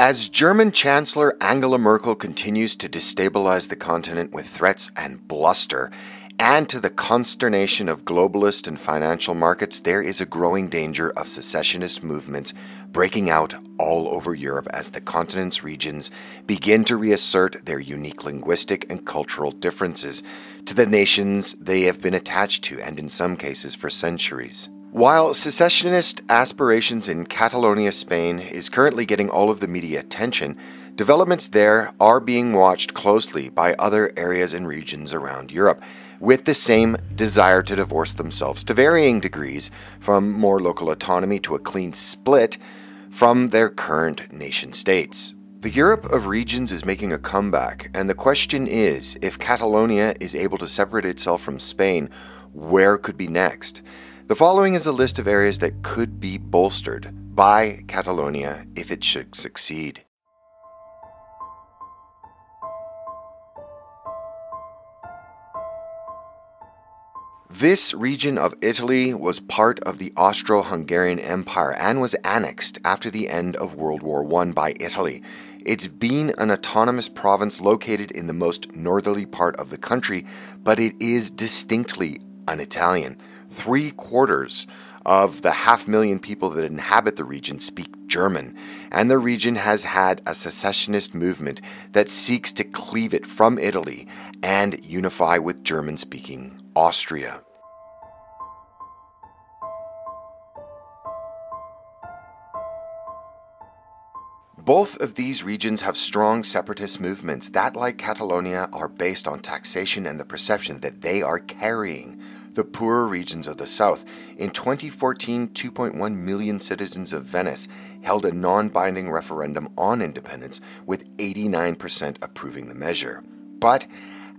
As German Chancellor Angela Merkel continues to destabilize the continent with threats and bluster, and to the consternation of globalist and financial markets, there is a growing danger of secessionist movements breaking out all over Europe as the continent's regions begin to reassert their unique linguistic and cultural differences to the nations they have been attached to, and in some cases for centuries. While secessionist aspirations in Catalonia, Spain is currently getting all of the media attention, developments there are being watched closely by other areas and regions around Europe, with the same desire to divorce themselves to varying degrees from more local autonomy to a clean split from their current nation states. The Europe of regions is making a comeback, and the question is if Catalonia is able to separate itself from Spain, where could be next? The following is a list of areas that could be bolstered by Catalonia if it should succeed. This region of Italy was part of the Austro Hungarian Empire and was annexed after the end of World War I by Italy. It's been an autonomous province located in the most northerly part of the country, but it is distinctly un Italian. Three quarters of the half million people that inhabit the region speak German, and the region has had a secessionist movement that seeks to cleave it from Italy and unify with German speaking Austria. Both of these regions have strong separatist movements that, like Catalonia, are based on taxation and the perception that they are carrying the poorer regions of the South. In 2014, 2.1 million citizens of Venice held a non binding referendum on independence, with 89% approving the measure. But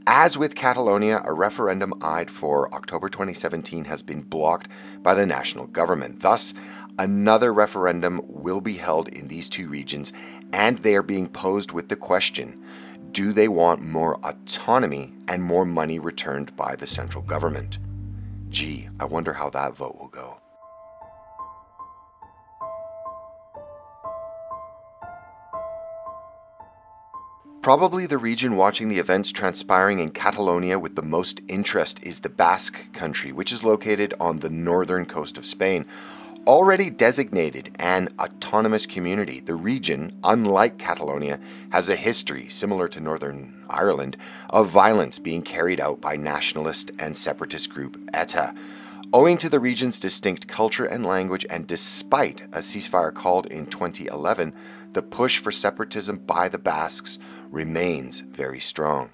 as with Catalonia, a referendum eyed for October 2017 has been blocked by the national government. Thus, another referendum will be held in these two regions, and they are being posed with the question do they want more autonomy and more money returned by the central government? Gee, I wonder how that vote will go. Probably the region watching the events transpiring in Catalonia with the most interest is the Basque country, which is located on the northern coast of Spain. Already designated an autonomous community, the region, unlike Catalonia, has a history similar to Northern Ireland of violence being carried out by nationalist and separatist group ETA. Owing to the region's distinct culture and language, and despite a ceasefire called in 2011, the push for separatism by the Basques remains very strong.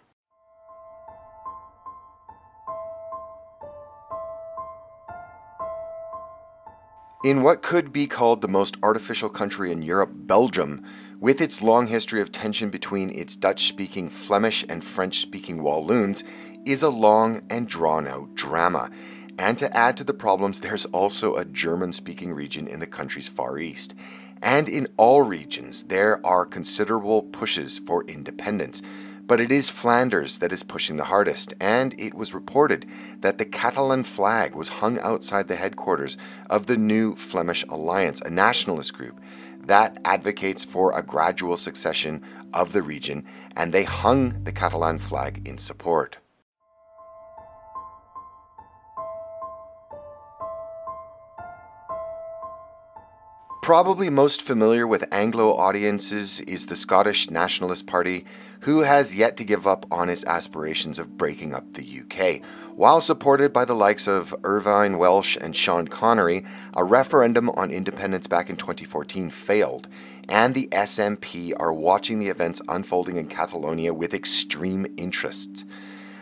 In what could be called the most artificial country in Europe, Belgium, with its long history of tension between its Dutch speaking Flemish and French speaking Walloons, is a long and drawn out drama. And to add to the problems, there's also a German speaking region in the country's far east. And in all regions, there are considerable pushes for independence. But it is Flanders that is pushing the hardest, and it was reported that the Catalan flag was hung outside the headquarters of the new Flemish Alliance, a nationalist group that advocates for a gradual succession of the region, and they hung the Catalan flag in support. Probably most familiar with Anglo audiences is the Scottish Nationalist Party, who has yet to give up on its aspirations of breaking up the UK. While supported by the likes of Irvine Welsh and Sean Connery, a referendum on independence back in 2014 failed, and the SNP are watching the events unfolding in Catalonia with extreme interest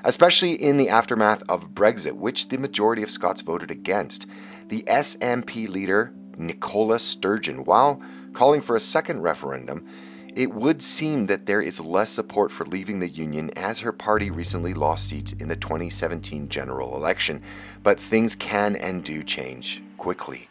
especially in the aftermath of Brexit, which the majority of Scots voted against. The SNP leader, Nicola Sturgeon. While calling for a second referendum, it would seem that there is less support for leaving the Union as her party recently lost seats in the 2017 general election. But things can and do change quickly.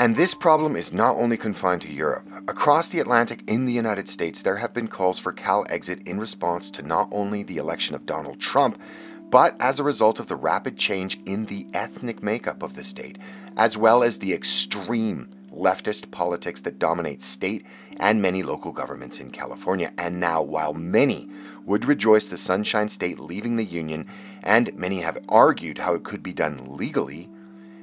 And this problem is not only confined to Europe. Across the Atlantic in the United States, there have been calls for Calexit in response to not only the election of Donald Trump, but as a result of the rapid change in the ethnic makeup of the state, as well as the extreme leftist politics that dominate state and many local governments in California. And now, while many would rejoice the Sunshine State leaving the Union, and many have argued how it could be done legally,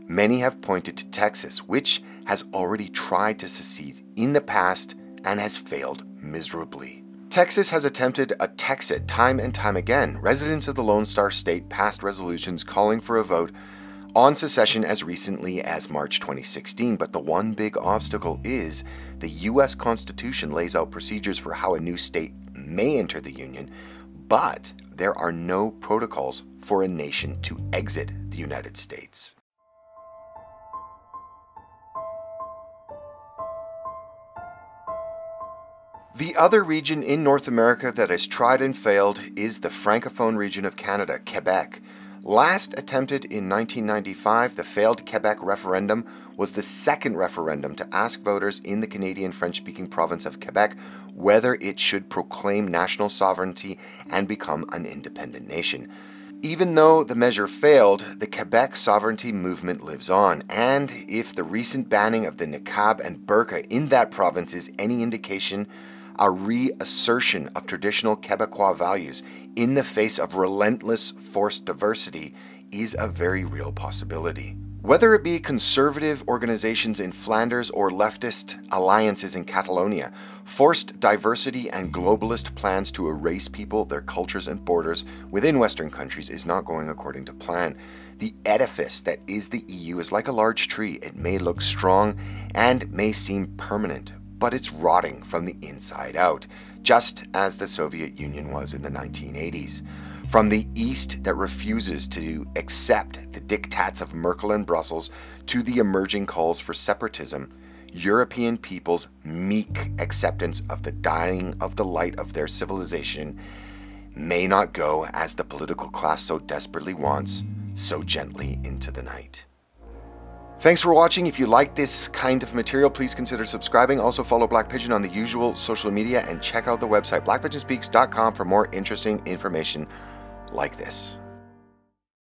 many have pointed to Texas, which has already tried to secede in the past and has failed miserably. Texas has attempted a Texit time and time again. Residents of the Lone Star State passed resolutions calling for a vote on secession as recently as March 2016, but the one big obstacle is the U.S. Constitution lays out procedures for how a new state may enter the Union, but there are no protocols for a nation to exit the United States. The other region in North America that has tried and failed is the Francophone region of Canada, Quebec. Last attempted in 1995, the failed Quebec referendum was the second referendum to ask voters in the Canadian French speaking province of Quebec whether it should proclaim national sovereignty and become an independent nation. Even though the measure failed, the Quebec sovereignty movement lives on, and if the recent banning of the niqab and burqa in that province is any indication, a reassertion of traditional Quebecois values in the face of relentless forced diversity is a very real possibility. Whether it be conservative organizations in Flanders or leftist alliances in Catalonia, forced diversity and globalist plans to erase people, their cultures, and borders within Western countries is not going according to plan. The edifice that is the EU is like a large tree. It may look strong and may seem permanent, but it's rotting from the inside out, just as the Soviet Union was in the 1980s. From the East that refuses to accept the diktats of Merkel and Brussels to the emerging calls for separatism, European people's meek acceptance of the dying of the light of their civilization may not go as the political class so desperately wants, so gently into the night. Thanks for watching. If you like this kind of material, please consider subscribing. Also, follow Black Pigeon on the usual social media and check out the website blackpigeonspeaks.com for more interesting information like this.